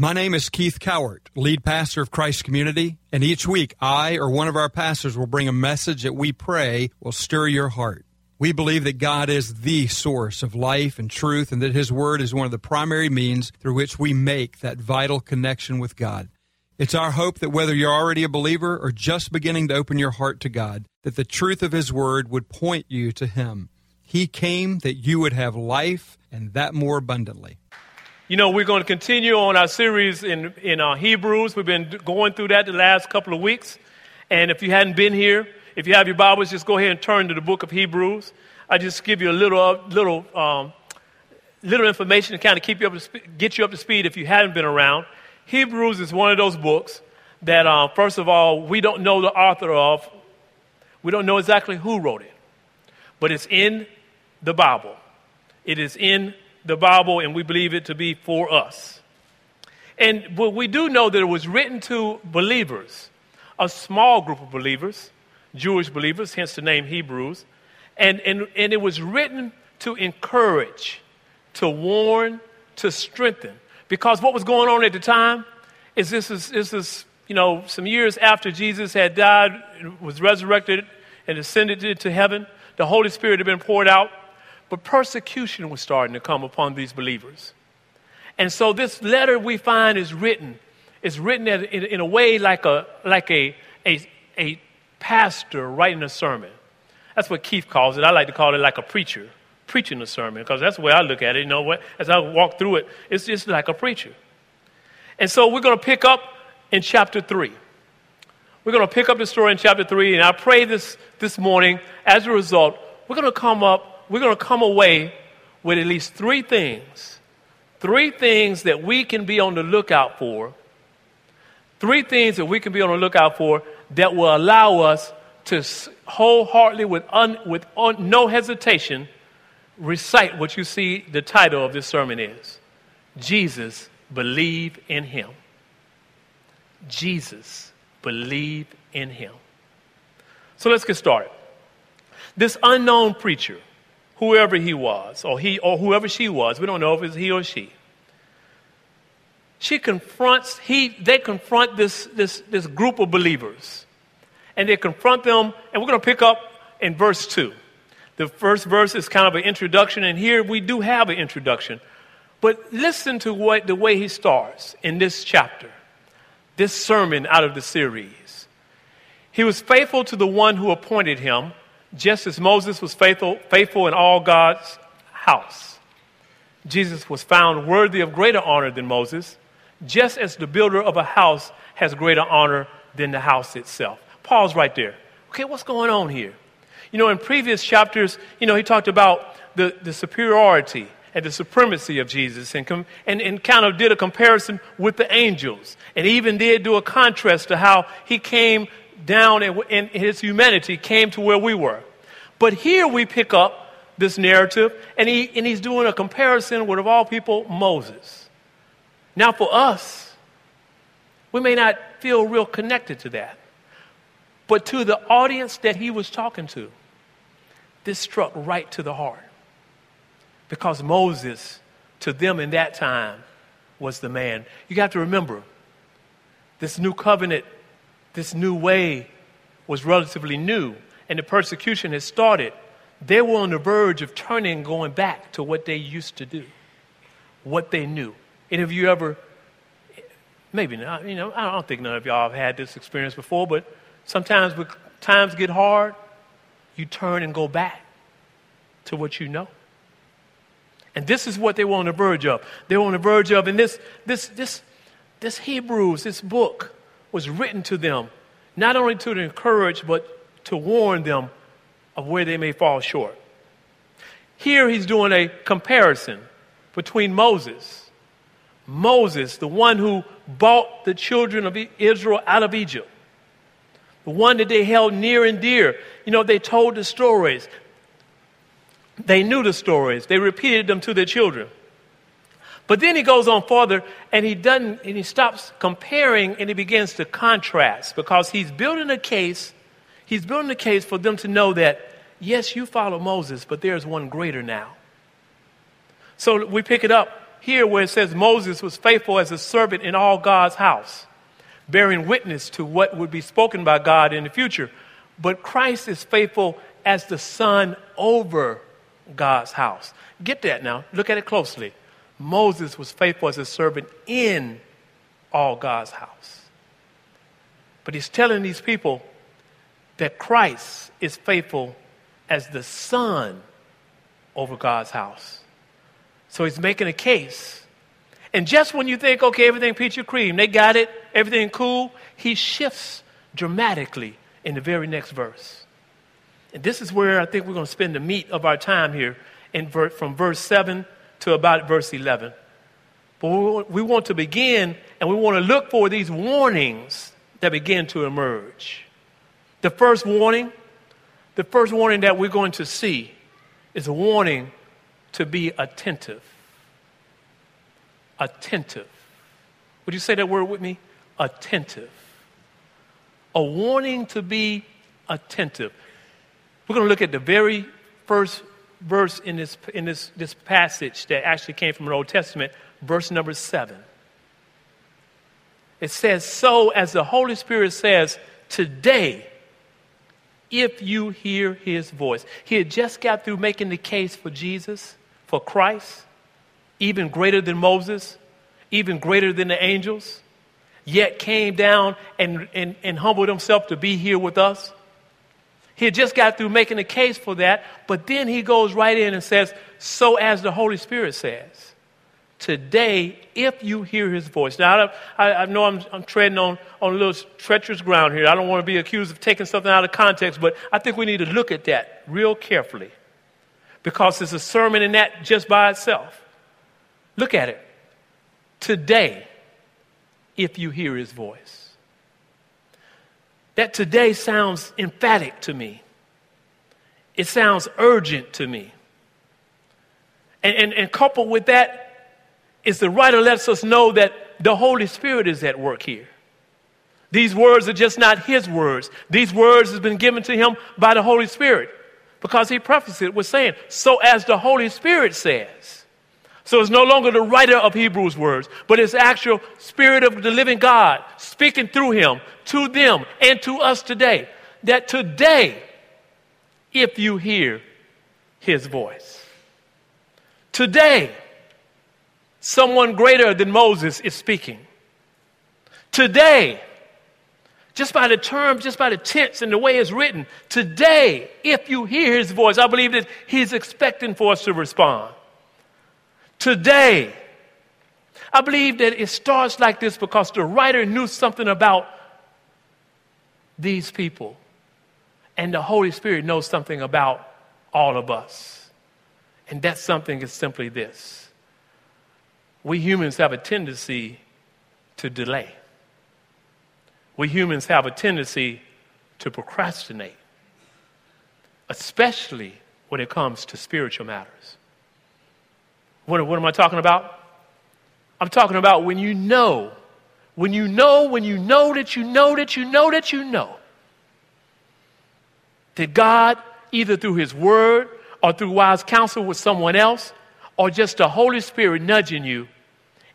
My name is Keith Cowart, lead pastor of Christ Community, and each week I or one of our pastors will bring a message that we pray will stir your heart. We believe that God is the source of life and truth, and that His Word is one of the primary means through which we make that vital connection with God. It's our hope that whether you're already a believer or just beginning to open your heart to God, that the truth of His Word would point you to Him. He came that you would have life and that more abundantly. You know, we're going to continue on our series in, in uh, Hebrews. We've been going through that the last couple of weeks. And if you hadn't been here, if you have your Bibles, just go ahead and turn to the book of Hebrews. I just give you a little, uh, little, um, little information to kind of keep you up to spe- get you up to speed if you haven't been around. Hebrews is one of those books that, uh, first of all, we don't know the author of. We don't know exactly who wrote it, but it's in the Bible. It is in the Bible and we believe it to be for us. And we do know that it was written to believers, a small group of believers, Jewish believers, hence the name Hebrews. And, and, and it was written to encourage, to warn, to strengthen. Because what was going on at the time is this is, this is you know, some years after Jesus had died, was resurrected, and ascended to heaven. The Holy Spirit had been poured out but persecution was starting to come upon these believers. And so this letter we find is written, is written in, in a way like a, like a, a, a pastor writing a sermon. That's what Keith calls it. I like to call it like a preacher preaching a sermon because that's the way I look at it. You know what? As I walk through it, it's just like a preacher. And so we're going to pick up in chapter 3. We're going to pick up the story in chapter 3, and I pray this this morning as a result, we're going to come up we're going to come away with at least three things. Three things that we can be on the lookout for. Three things that we can be on the lookout for that will allow us to wholeheartedly, with, un, with un, no hesitation, recite what you see the title of this sermon is Jesus, believe in him. Jesus, believe in him. So let's get started. This unknown preacher whoever he was, or he or whoever she was. We don't know if it's he or she. She confronts, he, they confront this, this, this group of believers. And they confront them, and we're going to pick up in verse 2. The first verse is kind of an introduction, and here we do have an introduction. But listen to what the way he starts in this chapter, this sermon out of the series. He was faithful to the one who appointed him just as Moses was faithful, faithful in all God's house, Jesus was found worthy of greater honor than Moses, just as the builder of a house has greater honor than the house itself. Pause right there. Okay, what's going on here? You know, in previous chapters, you know, he talked about the, the superiority and the supremacy of Jesus and, com- and, and kind of did a comparison with the angels and even did do a contrast to how he came down in, his humanity came to where we were. But here we pick up this narrative, and, he, and he's doing a comparison with, of all people, Moses. Now, for us, we may not feel real connected to that. But to the audience that he was talking to, this struck right to the heart. Because Moses, to them in that time, was the man. You got to remember, this new covenant this new way was relatively new and the persecution had started, they were on the verge of turning and going back to what they used to do, what they knew. And have you ever, maybe not, you know, I don't think none of y'all have had this experience before, but sometimes when times get hard, you turn and go back to what you know. And this is what they were on the verge of. They were on the verge of, and this, this, this, this Hebrews, this book, was written to them, not only to encourage, but to warn them of where they may fall short. Here he's doing a comparison between Moses, Moses, the one who bought the children of Israel out of Egypt, the one that they held near and dear. You know, they told the stories, they knew the stories, they repeated them to their children. But then he goes on further and he doesn't, and he stops comparing and he begins to contrast because he's building a case. He's building a case for them to know that, yes, you follow Moses, but there's one greater now. So we pick it up here where it says Moses was faithful as a servant in all God's house, bearing witness to what would be spoken by God in the future. But Christ is faithful as the son over God's house. Get that now. Look at it closely. Moses was faithful as a servant in all God's house. But he's telling these people that Christ is faithful as the son over God's house. So he's making a case. And just when you think, okay, everything peachy cream, they got it, everything cool, he shifts dramatically in the very next verse. And this is where I think we're going to spend the meat of our time here in ver- from verse 7 to about verse 11. But we want to begin and we want to look for these warnings that begin to emerge. The first warning, the first warning that we're going to see is a warning to be attentive. Attentive. Would you say that word with me? Attentive. A warning to be attentive. We're going to look at the very first verse in this, in this, this passage that actually came from the Old Testament, verse number seven. It says, So as the Holy Spirit says, today, if you hear his voice. He had just got through making the case for Jesus, for Christ, even greater than Moses, even greater than the angels, yet came down and, and, and humbled himself to be here with us. He had just got through making a case for that, but then he goes right in and says, So as the Holy Spirit says, today, if you hear his voice. Now, I, I know I'm, I'm, treading on, on a little treacherous ground here. I don't want to be accused of taking something out of context, but I think we need to look at that real carefully because there's a sermon in that just by itself. Look at it. Today, if you hear his voice. That today sounds emphatic to me. It sounds urgent to me. And, and, and coupled with that is the writer lets us know that the Holy Spirit is at work here. These words are just not his words. These words have been given to him by the Holy Spirit because he prefaced it with saying, so as the Holy Spirit says. So it's no longer the writer of Hebrews' words, but it's actual Spirit of the living God speaking through him to them and to us today. That today, if you hear his voice, today, someone greater than Moses is speaking. Today, just by the term, just by the tense and the way it's written, today, if you hear his voice, I believe that he's expecting for us to respond today. I believe that it starts like this because the writer knew something about these people, and the Holy Spirit knows something about all of us. And that something is simply this we humans have a tendency to delay, we humans have a tendency to procrastinate, especially when it comes to spiritual matters. What, what am I talking about? I'm talking about when you know, when you know, when you know that you know that you know that you know that God, either through His Word or through wise counsel with someone else, or just the Holy Spirit nudging you,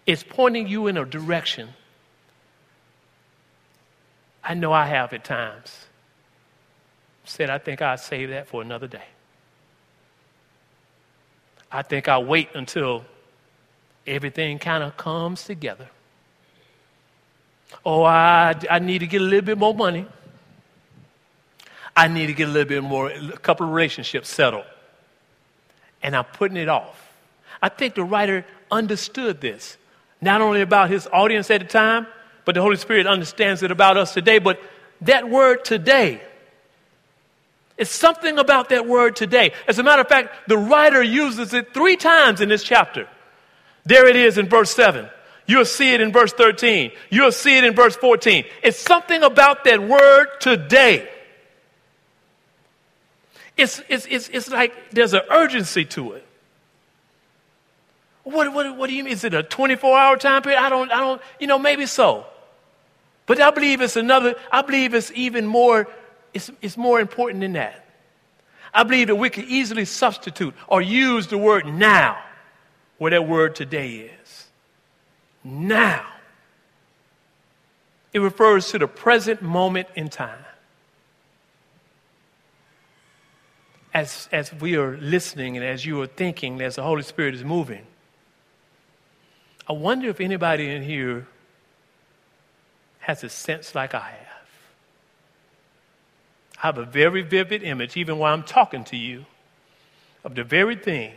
is pointing you in a direction. I know I have at times said, I think I'll save that for another day. I think I'll wait until everything kind of comes together. Oh, I, I need to get a little bit more money. I need to get a little bit more, a couple of relationships settled. And I'm putting it off. I think the writer understood this, not only about his audience at the time, but the Holy Spirit understands it about us today. But that word today, it's something about that word today. As a matter of fact, the writer uses it three times in this chapter. There it is in verse 7. You'll see it in verse 13. You'll see it in verse 14. It's something about that word today. It's, it's, it's, it's like there's an urgency to it. What, what, what do you mean? Is it a 24 hour time period? I don't, I don't, you know, maybe so. But I believe it's another, I believe it's even more it's, it's more important than that. I believe that we can easily substitute or use the word now where that word today is. Now. It refers to the present moment in time. As, as we are listening and as you are thinking, as the Holy Spirit is moving, I wonder if anybody in here has a sense like I have. I have a very vivid image, even while I'm talking to you, of the very thing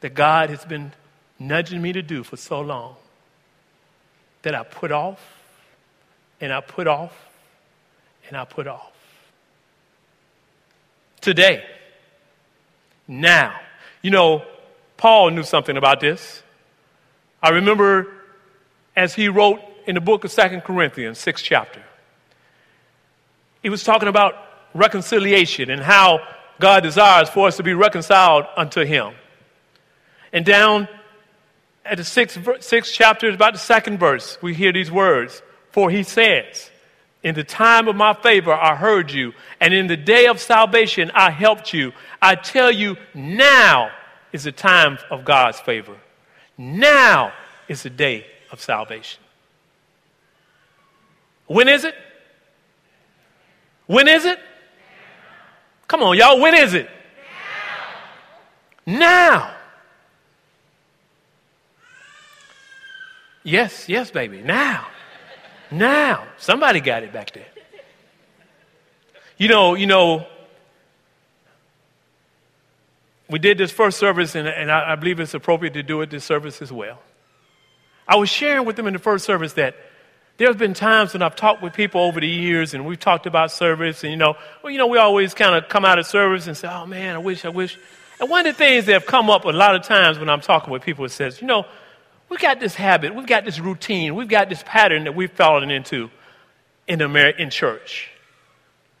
that God has been nudging me to do for so long that I put off and I put off and I put off. Today, now, you know, Paul knew something about this. I remember as he wrote in the book of Second Corinthians, sixth chapter, he was talking about reconciliation and how God desires for us to be reconciled unto him. And down at the sixth, sixth chapter, about the second verse, we hear these words. For he says, In the time of my favor I heard you, and in the day of salvation I helped you. I tell you, now is the time of God's favor. Now is the day of salvation. When is it? When is it? Come on, y'all, when is it? Now. now. Yes, yes, baby. Now. Now. Somebody got it back there. You know, you know, we did this first service, and, and I, I believe it's appropriate to do it this service as well. I was sharing with them in the first service that there have been times when I've talked with people over the years, and we've talked about service, and you know, well, you know, we always kind of come out of service and say, "Oh man, I wish, I wish." And one of the things that have come up a lot of times when I'm talking with people is says, "You know, We've got this habit, we've got this routine, we've got this pattern that we've fallen into in, Amer- in church.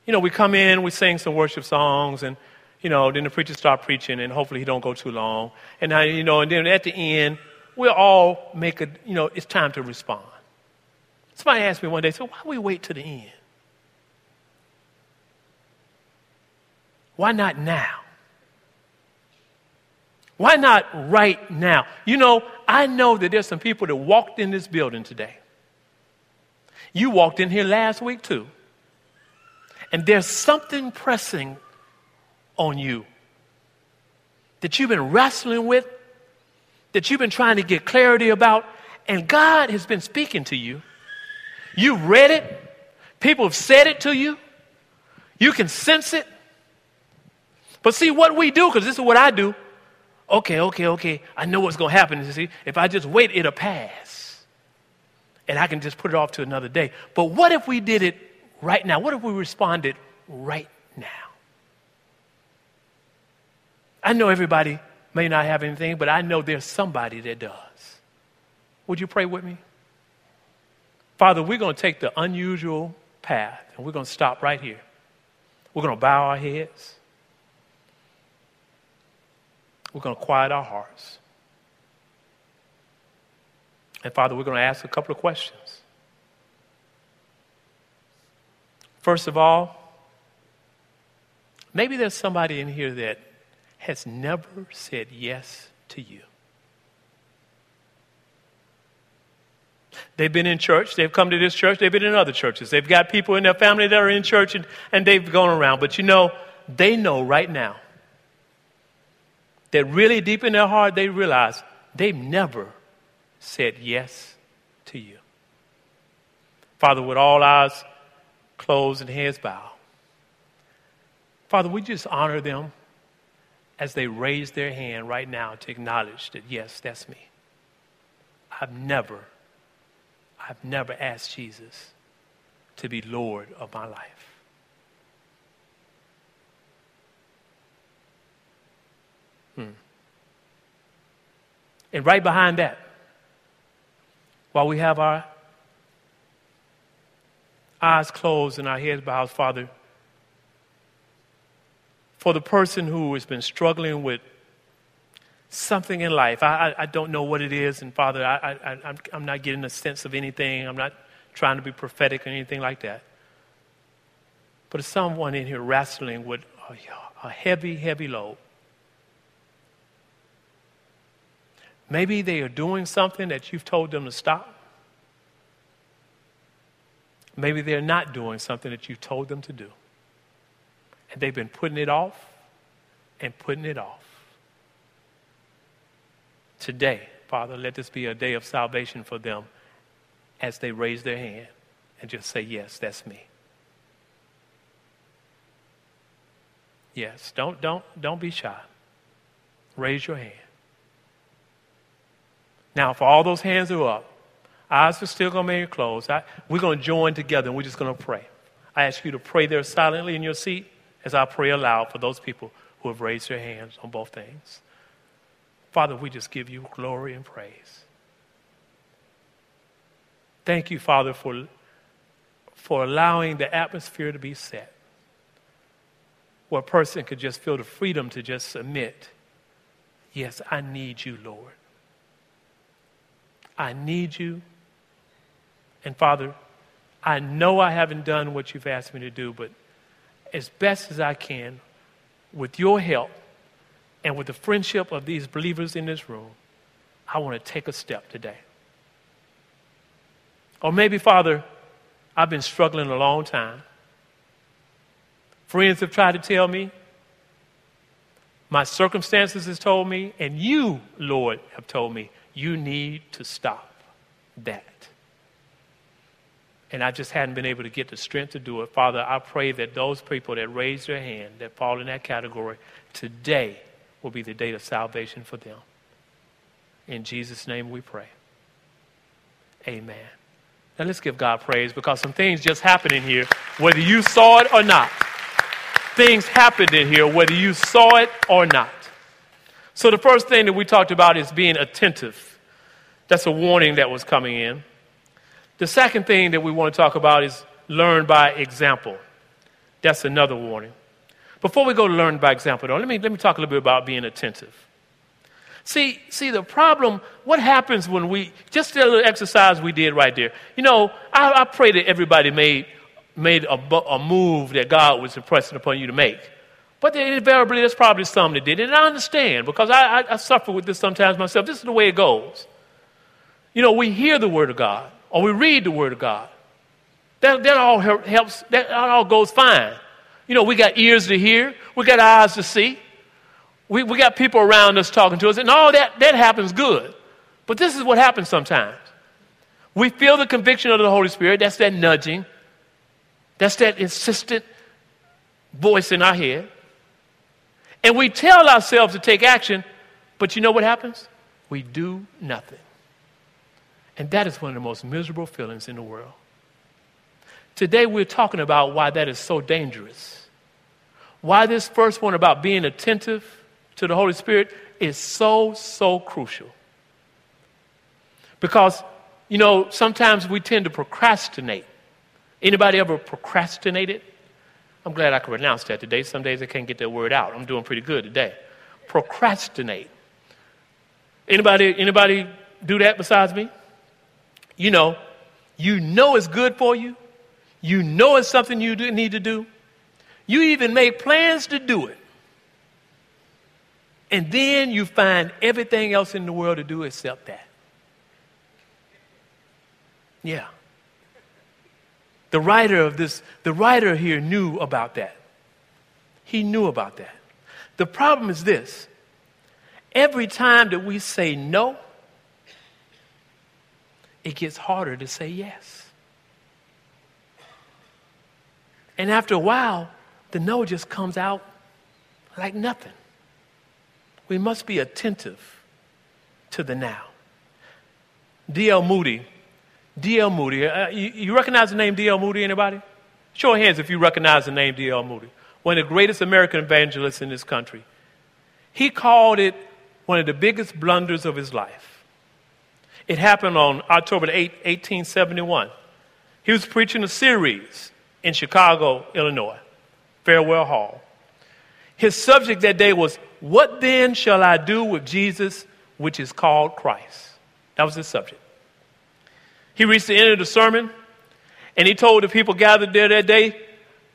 You know, we come in, we sing some worship songs, and, you know, then the preacher start preaching, and hopefully he don't go too long. And, I, you know, and then at the end, we'll all make a, you know, it's time to respond. Somebody asked me one day, so why we wait to the end? Why not now? Why not right now? You know, I know that there's some people that walked in this building today. You walked in here last week too. And there's something pressing on you that you've been wrestling with, that you've been trying to get clarity about, and God has been speaking to you. You've read it, people have said it to you, you can sense it. But see, what we do, because this is what I do, okay, okay, okay, I know what's going to happen. You see, if I just wait, it'll pass. And I can just put it off to another day. But what if we did it right now? What if we responded right now? I know everybody may not have anything, but I know there's somebody that does. Would you pray with me? Father, we're going to take the unusual path and we're going to stop right here. We're going to bow our heads. We're going to quiet our hearts. And Father, we're going to ask a couple of questions. First of all, maybe there's somebody in here that has never said yes to you. They've been in church, they've come to this church, they've been in other churches. They've got people in their family that are in church and, and they've gone around. But you know, they know right now that really deep in their heart they realize they've never said yes to you. Father, with all eyes closed and heads bowed, Father, we just honor them as they raise their hand right now to acknowledge that, yes, that's me. I've never, I've never asked Jesus to be Lord of my life. Hmm. And right behind that, while we have our eyes closed and our heads bowed, Father, for the person who has been struggling with something in life, I, I, I don't know what it is, and Father, I, I, I'm, not getting a sense of anything. I'm not trying to be prophetic or anything like that. But there's someone in here wrestling with a, a heavy, heavy load. Maybe they are doing something that you've told them to stop. Maybe they're not doing something that you told them to do. And they've been putting it off and putting it off. Today, Father, let this be a day of salvation for them as they raise their hand and just say, Yes, that's me. Yes, don't, don't, don't be shy. Raise your hand. Now, for all those hands are up, eyes are still going to be closed. I, we're going to join together and we're just going to pray. I ask you to pray there silently in your seat as I pray aloud for those people who have raised their hands on both things. Father, we just give you glory and praise. Thank you, Father, for, for allowing the atmosphere to be set where a person could just feel the freedom to just submit. Yes, I need you, Lord. I need you. And Father, I know I haven't done what you've asked me to do, but as best as I can, with your help and with the friendship of these believers in this room, I want to take a step today. Or maybe, Father, I've been struggling a long time. Friends have tried to tell me, my circumstances has told me, and you, Lord, have told me, you need to stop that. And I just hadn't been able to get the strength to do it. Father, I pray that those people that raise their hand, that fall in that category, today will be the date of salvation for them. In Jesus' name we pray. Amen. Now let's give God praise because some things just happened in here, whether you saw it or not. Things happened in here, whether you saw it or not. So the first thing that we talked about is being attentive. That's a warning that was coming in. The second thing that we want to talk about is learn by example. That's another warning. Before we go to learn by example, though, let me, let me talk a little bit about being attentive. See, see, the problem, what happens when we, just a little exercise we did right there. You know, I, I pray that everybody made, made a, a move that God was impressing upon you to make. But invariably, there's probably some that did. And I understand because I, I, I suffer with this sometimes myself. This is the way it goes. You know, we hear the Word of God or we read the Word of God. That, that all helps, that all goes fine. You know, we got ears to hear, we got eyes to see, we, we got people around us talking to us, and all that, that happens good. But this is what happens sometimes. We feel the conviction of the Holy Spirit, that's that nudging, that's that insistent voice in our head. And we tell ourselves to take action, but you know what happens? We do nothing. And that is one of the most miserable feelings in the world. Today, we're talking about why that is so dangerous. Why this first one about being attentive to the Holy Spirit is so, so crucial. Because, you know, sometimes we tend to procrastinate. Anybody ever procrastinated? I'm glad I could pronounce that today. Some days I can't get that word out. I'm doing pretty good today. Procrastinate. Anybody, anybody do that besides me? You know, you know it's good for you. You know it's something you need to do. You even make plans to do it. And then you find everything else in the world to do except that. Yeah. The writer of this, the writer here knew about that. He knew about that. The problem is this every time that we say no, it gets harder to say yes. And after a while, the no just comes out like nothing. We must be attentive to the now. D.L. Moody D.L. Moody. Uh, you, you, recognize the name D.L. Moody, anybody? Show of hands if you recognize the name D.L. Moody. One of the greatest American evangelists in this country. He called it one of the biggest blunders of his life. It happened on October 8, 1871. He was preaching a series in Chicago, Illinois, Farwell Hall. His subject that day was, What then shall I do with Jesus, which is called Christ? That was his subject. He reached the end of the sermon and he told the people gathered there that day,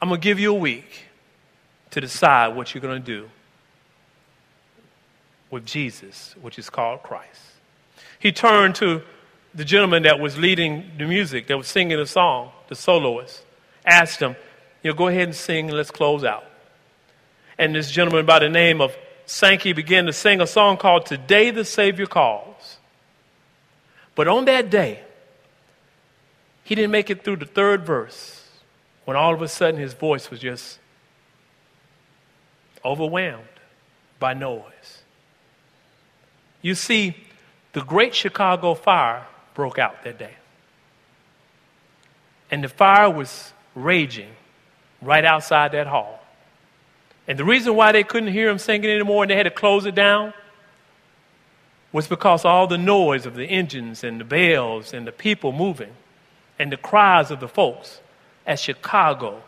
I'm going to give you a week to decide what you're going to do with Jesus, which is called Christ. he turned to the gentleman that was leading the music, that was singing the song, the soloist, asked him, you know, go ahead and sing and let's close out. And this gentleman by the name of Sankey began to sing a song called Today the Savior Calls. But on that day, he didn't make it through the third verse when all of a sudden his voice was just overwhelmed by noise. You see, the Great Chicago Fire broke out that day. And the fire was raging right outside that hall. And the reason why they couldn't hear him singing anymore and they had to close it down was because all the noise of the engines and the bells and the people moving and the cries of the folks as Chicago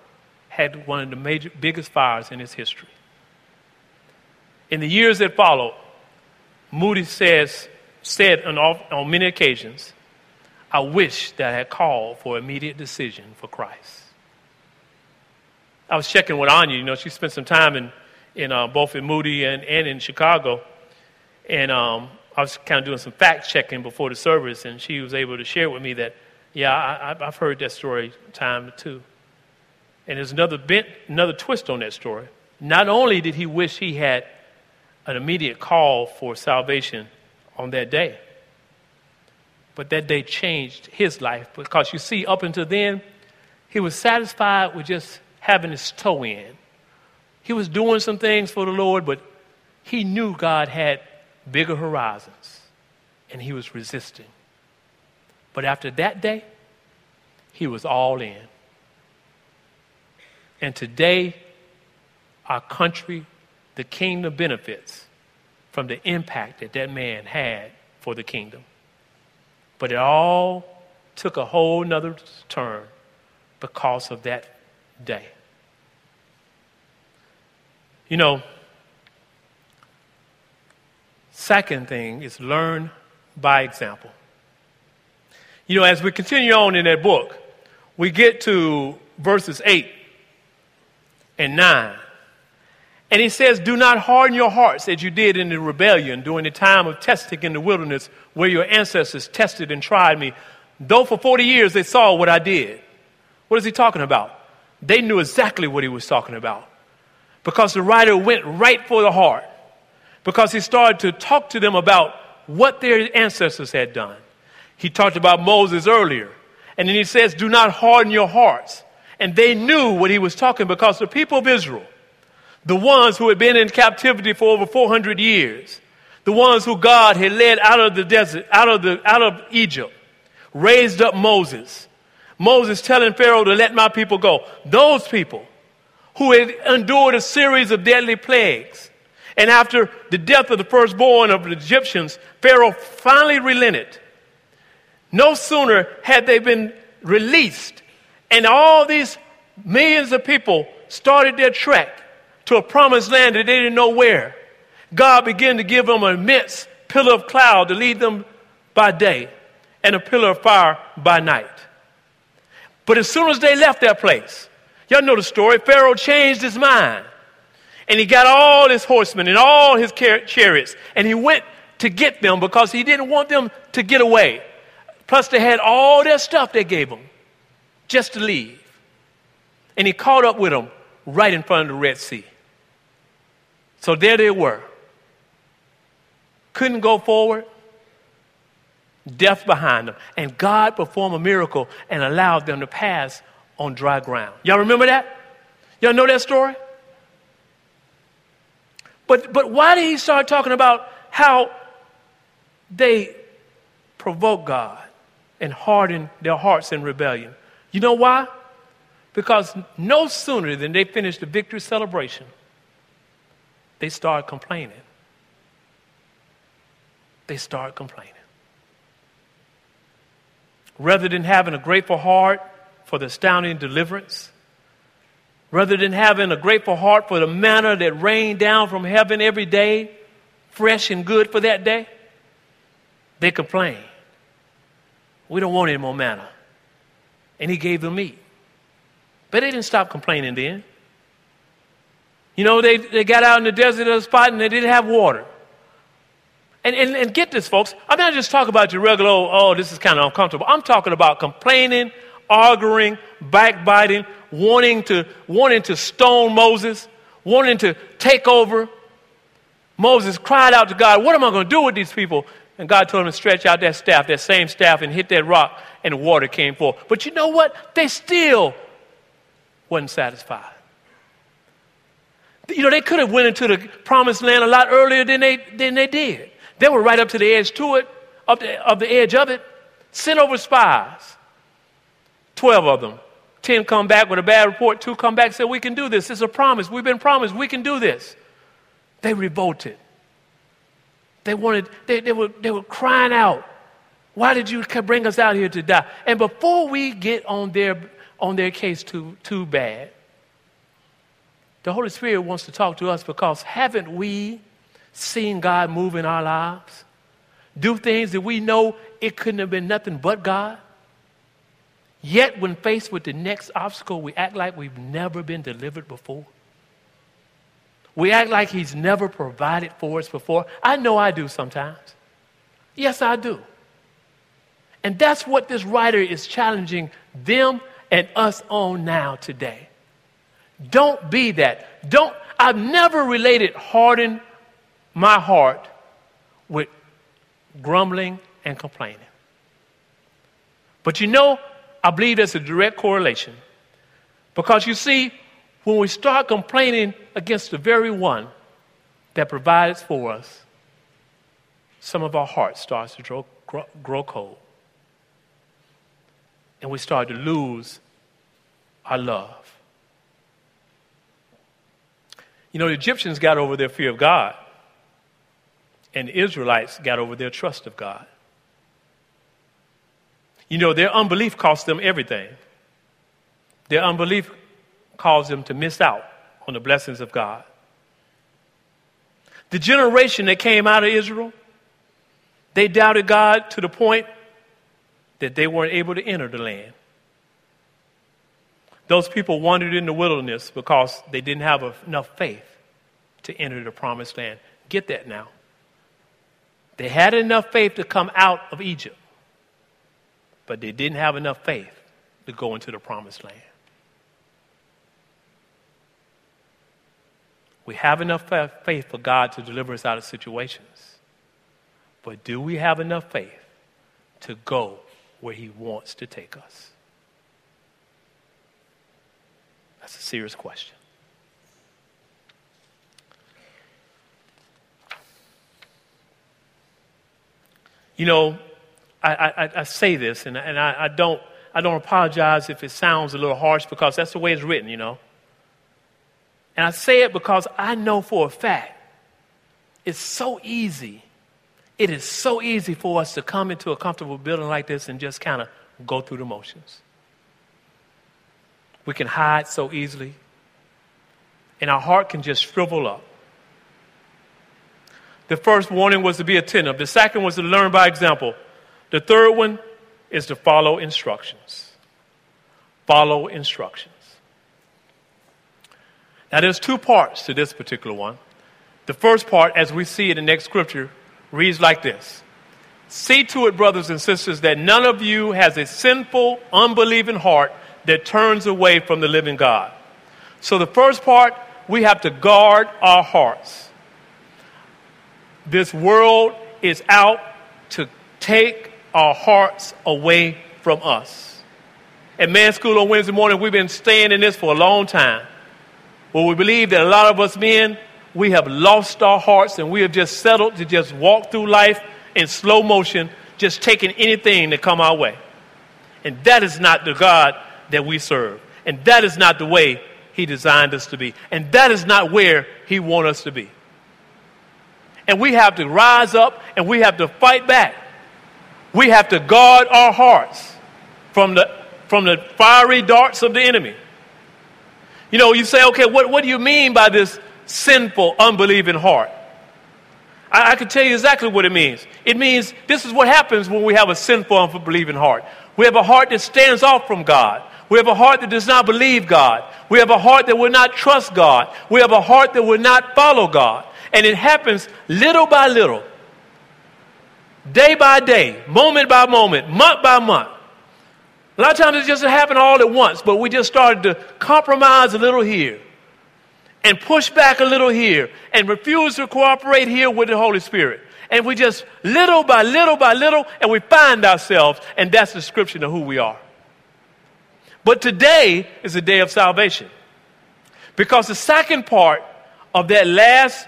had one of the major, biggest fires in its history. In the years that followed, Moody says, said on, on many occasions, I wish that I had called for immediate decision for Christ. I was checking with Anya. You know, she spent some time in, in uh, both in Moody and, and in Chicago. And um, I was kind of doing some fact checking before the service, and she was able to share with me that, yeah, I, have heard that story time two. And there's another bent, another twist on that story. Not only did he wish he had an immediate call for salvation on that day, but that day changed his life because you see, up until then, he was satisfied with just having his toe in. He was doing some things for the Lord, but he knew God had bigger horizons, and he was resisting. But after that day, he was all in. And today, our country, the kingdom benefits from the impact that that man had for the kingdom. But it all took a whole nother turn because of that day. You know, second thing is learn by example. You know, as we continue on in that book, we get to verses 8 and 9. And he says, Do not harden your hearts as you did in the rebellion during the time of testing in the wilderness, where your ancestors tested and tried me. Though for 40 years they saw what I did. What is he talking about? They knew exactly what he was talking about because the writer went right for the heart because he started to talk to them about what their ancestors had done. He talked about Moses earlier, and then he says, Do not harden your hearts. And they knew what he was talking because the people of Israel, the ones who had been in captivity for over 400 years, the ones who God had led out of the desert, out of, the, out of Egypt, raised up Moses Moses telling Pharaoh to let my people go. Those people who had endured a series of deadly plagues. And after the death of the firstborn of the Egyptians, Pharaoh finally relented. No sooner had they been released, and all these millions of people started their trek to a promised land that they didn't know where. God began to give them an immense pillar of cloud to lead them by day and a pillar of fire by night. But as soon as they left that place, y'all know the story, Pharaoh changed his mind. And he got all his horsemen and all his chariots, and he went to get them because he didn't want them to get away. Plus, they had all their stuff they gave them just to leave. And he caught up with them right in front of the Red Sea. So there they were. Couldn't go forward, death behind them. And God performed a miracle and allowed them to pass on dry ground. Y'all remember that? Y'all know that story? But, but why did he start talking about how they provoke God and harden their hearts in rebellion? You know why? Because no sooner than they finished the victory celebration, they start complaining. They start complaining rather than having a grateful heart for the astounding deliverance, rather than having a grateful heart for the manna that rained down from heaven every day, fresh and good for that day, they complain. We don't want any more manna. And he gave them meat. But they didn't stop complaining then. You know, they, they got out in the desert of the spot and they didn't have water. And, and, and get this, folks. I'm not just talking about your regular, oh this is kind of uncomfortable. I'm talking about complaining, arguing, backbiting, wanting to, wanting to stone Moses, wanting to take over. Moses cried out to God, What am I going to do with these people? And God told him to stretch out that staff, that same staff, and hit that rock, and water came forth. But you know what? They still wasn't satisfied. You know, they could have went into the promised land a lot earlier than they, than they did. They were right up to the edge to it, up the, up the edge of it. Sent over spies. Twelve of them. Ten come back with a bad report. Two come back and say, We can do this. It's a promise. We've been promised. We can do this. They revolted. They wanted, they, they, were, they were crying out, Why did you bring us out here to die? And before we get on their, on their case too, too bad, the Holy Spirit wants to talk to us because haven't we seen God move in our lives? Do things that we know it couldn't have been nothing but God? Yet, when faced with the next obstacle, we act like we've never been delivered before. We act like He's never provided for us before. I know I do sometimes. Yes, I do. And that's what this writer is challenging them and us on now today. Don't be that. Don't, I've never related harden my heart with grumbling and complaining. But you know, I believe there's a direct correlation. Because you see, when we start complaining against the very one that provides for us, some of our heart starts to grow, grow, grow cold. And we start to lose our love. You know, the Egyptians got over their fear of God, and the Israelites got over their trust of God. You know, their unbelief cost them everything. Their unbelief caused them to miss out on the blessings of God. The generation that came out of Israel, they doubted God to the point that they weren't able to enter the land. Those people wandered in the wilderness because they didn't have enough faith to enter the promised land. Get that now. They had enough faith to come out of Egypt, but they didn't have enough faith to go into the promised land. We have enough faith for God to deliver us out of situations, but do we have enough faith to go where He wants to take us? That's a serious question. You know, I, I, I say this, and, and I, I, don't, I don't apologize if it sounds a little harsh because that's the way it's written, you know. And I say it because I know for a fact it's so easy. It is so easy for us to come into a comfortable building like this and just kind of go through the motions. We can hide so easily, and our heart can just shrivel up. The first warning was to be attentive, the second was to learn by example. The third one is to follow instructions. Follow instructions. Now, there's two parts to this particular one. The first part, as we see in the next scripture, reads like this See to it, brothers and sisters, that none of you has a sinful, unbelieving heart that turns away from the living God. So, the first part, we have to guard our hearts. This world is out to take our hearts away from us. At Man School on Wednesday morning, we've been staying in this for a long time. Well, we believe that a lot of us men, we have lost our hearts and we have just settled to just walk through life in slow motion, just taking anything that come our way. And that is not the God that we serve. And that is not the way he designed us to be. And that is not where he wants us to be. And we have to rise up and we have to fight back. We have to guard our hearts from the, from the fiery darts of the enemy. You know, you say, okay, what, what do you mean by this sinful, unbelieving heart? I, I can tell you exactly what it means. It means this is what happens when we have a sinful, unbelieving heart. We have a heart that stands off from God. We have a heart that does not believe God. We have a heart that will not trust God. We have a heart that will not follow God. And it happens little by little. Day by day, moment by moment, month by month. A lot of times it just happened all at once, but we just started to compromise a little here and push back a little here and refuse to cooperate here with the Holy Spirit. And we just little by little by little, and we find ourselves, and that's the description of who we are. But today is a day of salvation. Because the second part of that last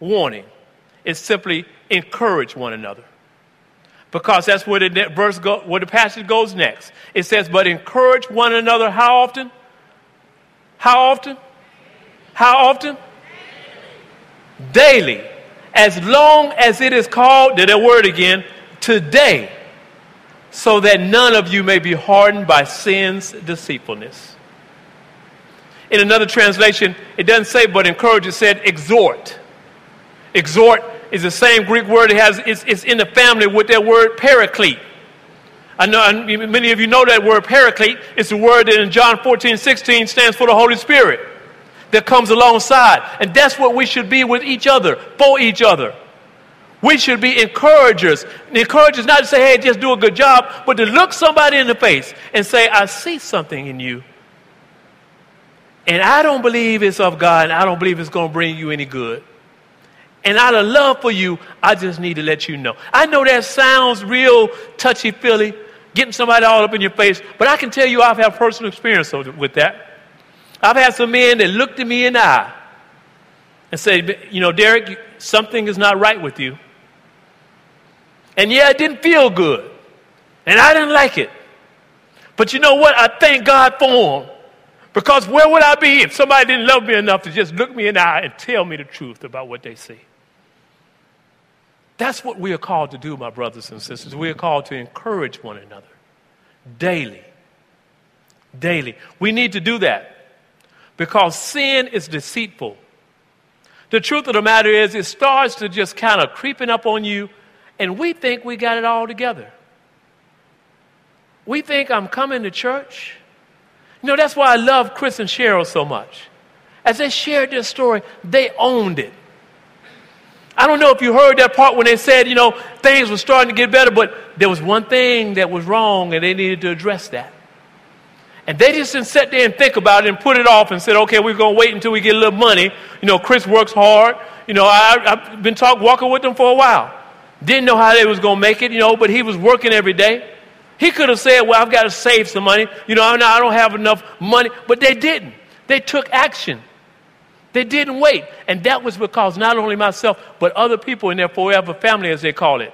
warning is simply encourage one another. Because that's where the verse go, where the passage goes next. It says, "But encourage one another how often? How often? How often? Daily. As long as it is called, did that word again, today, so that none of you may be hardened by sin's deceitfulness. In another translation, it doesn't say but encourage, it said exhort. Exhort is the same Greek word. It has, it's, it's in the family with that word paraclete. I know many of you know that word paraclete. It's the word that in John 14, 16 stands for the Holy Spirit that comes alongside. And that's what we should be with each other, for each other. We should be encouragers. encouragers not to say, hey, just do a good job, but to look somebody in the face and say, I see something in you. And I don't believe it's of God, and I don't believe it's going to bring you any good. And out of love for you, I just need to let you know. I know that sounds real touchy feely, getting somebody all up in your face, but I can tell you I've had personal experience with that. I've had some men that looked at me in the eye and said, You know, Derek, something is not right with you. And yeah, it didn't feel good. And I didn't like it. But you know what? I thank God for them. Because where would I be if somebody didn't love me enough to just look me in the eye and tell me the truth about what they see? That's what we are called to do, my brothers and sisters. We are called to encourage one another daily. Daily. We need to do that because sin is deceitful. The truth of the matter is, it starts to just kind of creeping up on you, and we think we got it all together. We think I'm coming to church. You know, that's why I love Chris and Cheryl so much. As they shared their story, they owned it. I don't know if you heard that part when they said, you know, things were starting to get better, but there was one thing that was wrong, and they needed to address that. And they just didn't sit there and think about it and put it off and said, okay, we're going to wait until we get a little money. You know, Chris works hard. You know, I, have been talk, walking with them for a while. Didn't know how they was going to make it, you know, but he was working every day. He could have said, well, I've got to save some money. You know, I don't have enough money. But they didn't. They took action. They didn't wait. And that was because not only myself, but other people in their forever family, as they call it,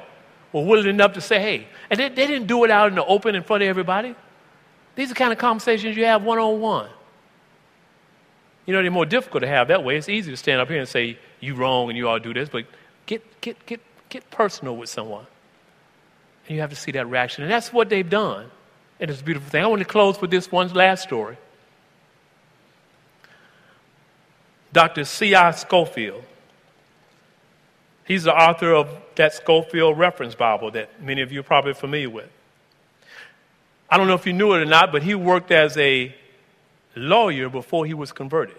were willing enough to say, hey. And they, they didn't do it out in the open in front of everybody. These are the kind of conversations you have one on one. You know, they're more difficult to have that way. It's easy to stand up here and say, you wrong and you all do this, but get, get, get, get personal with someone. And you have to see that reaction. And that's what they've done. And it's a beautiful thing. I want to close with this one last story. Dr. C.I. Scofield. He's the author of that Scofield Reference Bible that many of you are probably familiar with. I don't know if you knew it or not, but he worked as a lawyer before he was converted.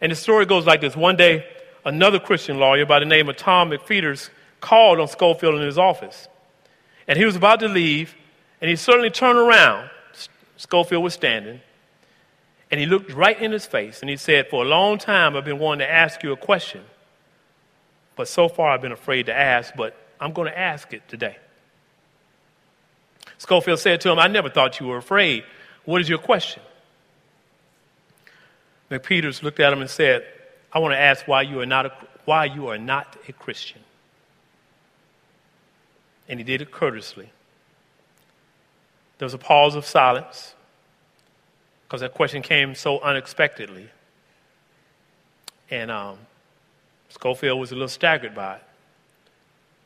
And the story goes like this. One day, another Christian lawyer by the name of Tom McPheeters called on Scofield in his office. And he was about to leave, and he suddenly turned around. Scofield was standing, and he looked right in his face, and he said, For a long time, I've been wanting to ask you a question, but so far I've been afraid to ask, but I'm going to ask it today. Scofield said to him, I never thought you were afraid. What is your question? McPheeters looked at him and said, I want to ask why you are not a, why you are not a Christian. And he did it courteously. There was a pause of silence because that question came so unexpectedly. And um, Scofield was a little staggered by it.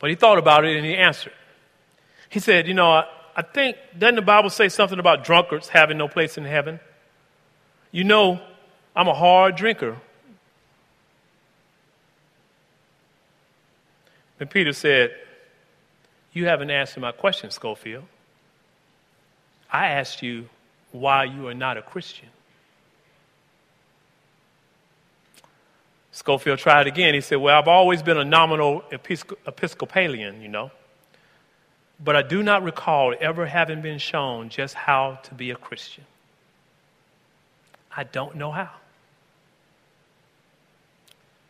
But he thought about it and he answered. He said, You know, I think, doesn't the Bible say something about drunkards having no place in heaven? You know, I'm a hard drinker. And Peter said, You haven't answered my question, Scofield. I asked you why you are not a Christian. Scofield tried again. He said, Well, I've always been a nominal Episcopalian, you know, but I do not recall ever having been shown just how to be a Christian. I don't know how.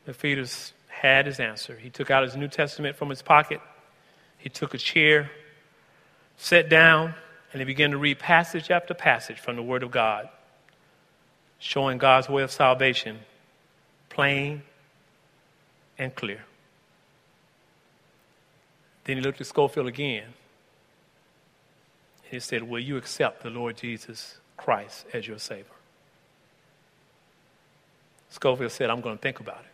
McPherson had his answer. He took out his New Testament from his pocket. He took a chair, sat down, and he began to read passage after passage from the Word of God, showing God's way of salvation plain and clear. Then he looked at Scofield again. And he said, Will you accept the Lord Jesus Christ as your Savior? Scofield said, I'm going to think about it.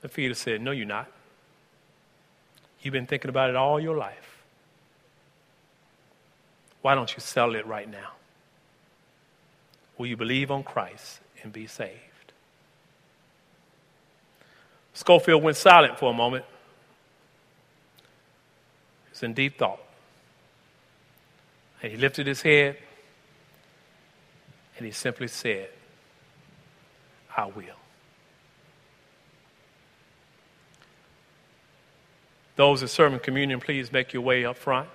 The feeder said, No, you're not. You've been thinking about it all your life. Why don't you sell it right now? Will you believe on Christ and be saved? Scofield went silent for a moment. He was in deep thought. And he lifted his head and he simply said, I will. Those that serve in communion, please make your way up front.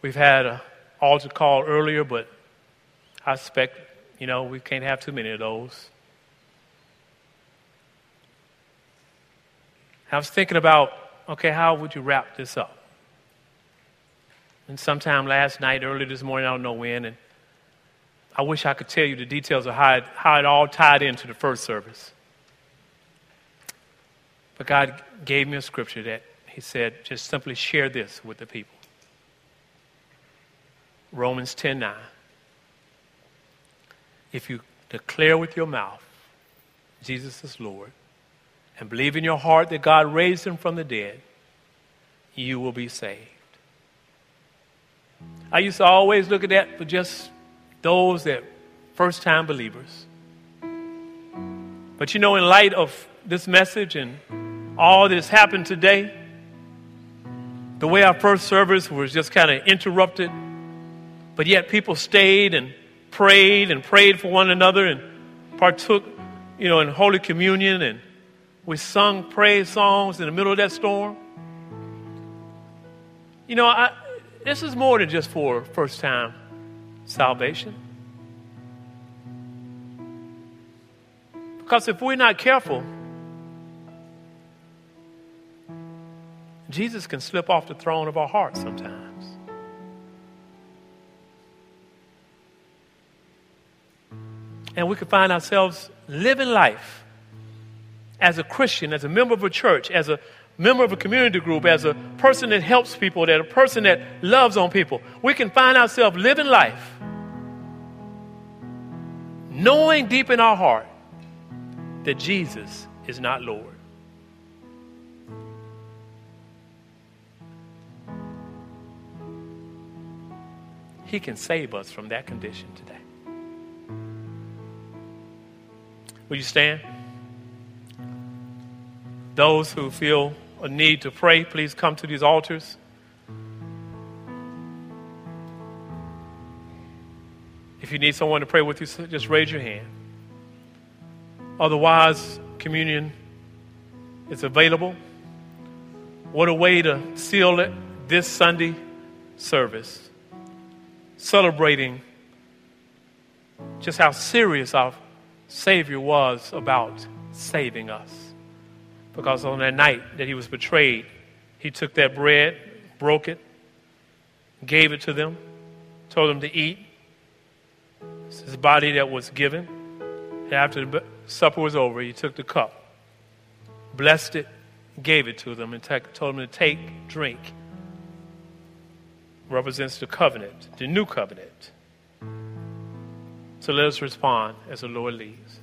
We've had an altar call earlier, but I suspect, you know, we can't have too many of those. I was thinking about, okay, how would you wrap this up? And sometime last night, early this morning, I don't know when, and I wish I could tell you the details of how it, how it all tied into the first service. But God gave me a scripture that He said, just simply share this with the people. Romans 10 9. If you declare with your mouth Jesus is Lord and believe in your heart that God raised him from the dead, you will be saved. I used to always look at that for just those that first time believers. But you know, in light of this message and all that's happened today, the way our first service was just kind of interrupted, but yet people stayed and prayed and prayed for one another and partook, you know, in Holy Communion and we sung praise songs in the middle of that storm. You know, I, this is more than just for first time salvation. Because if we're not careful, Jesus can slip off the throne of our hearts sometimes. And we can find ourselves living life as a Christian, as a member of a church, as a member of a community group, as a person that helps people, that a person that loves on people. We can find ourselves living life knowing deep in our heart that Jesus is not Lord. He can save us from that condition today. Will you stand? Those who feel a need to pray, please come to these altars. If you need someone to pray with you, just raise your hand. Otherwise, communion is available. What a way to seal it this Sunday service celebrating just how serious our Savior was about saving us. Because on that night that he was betrayed, he took that bread, broke it, gave it to them, told them to eat. It's his body that was given. And after the supper was over, he took the cup, blessed it, gave it to them, and told them to take, drink represents the covenant, the new covenant. So let us respond as the Lord leads.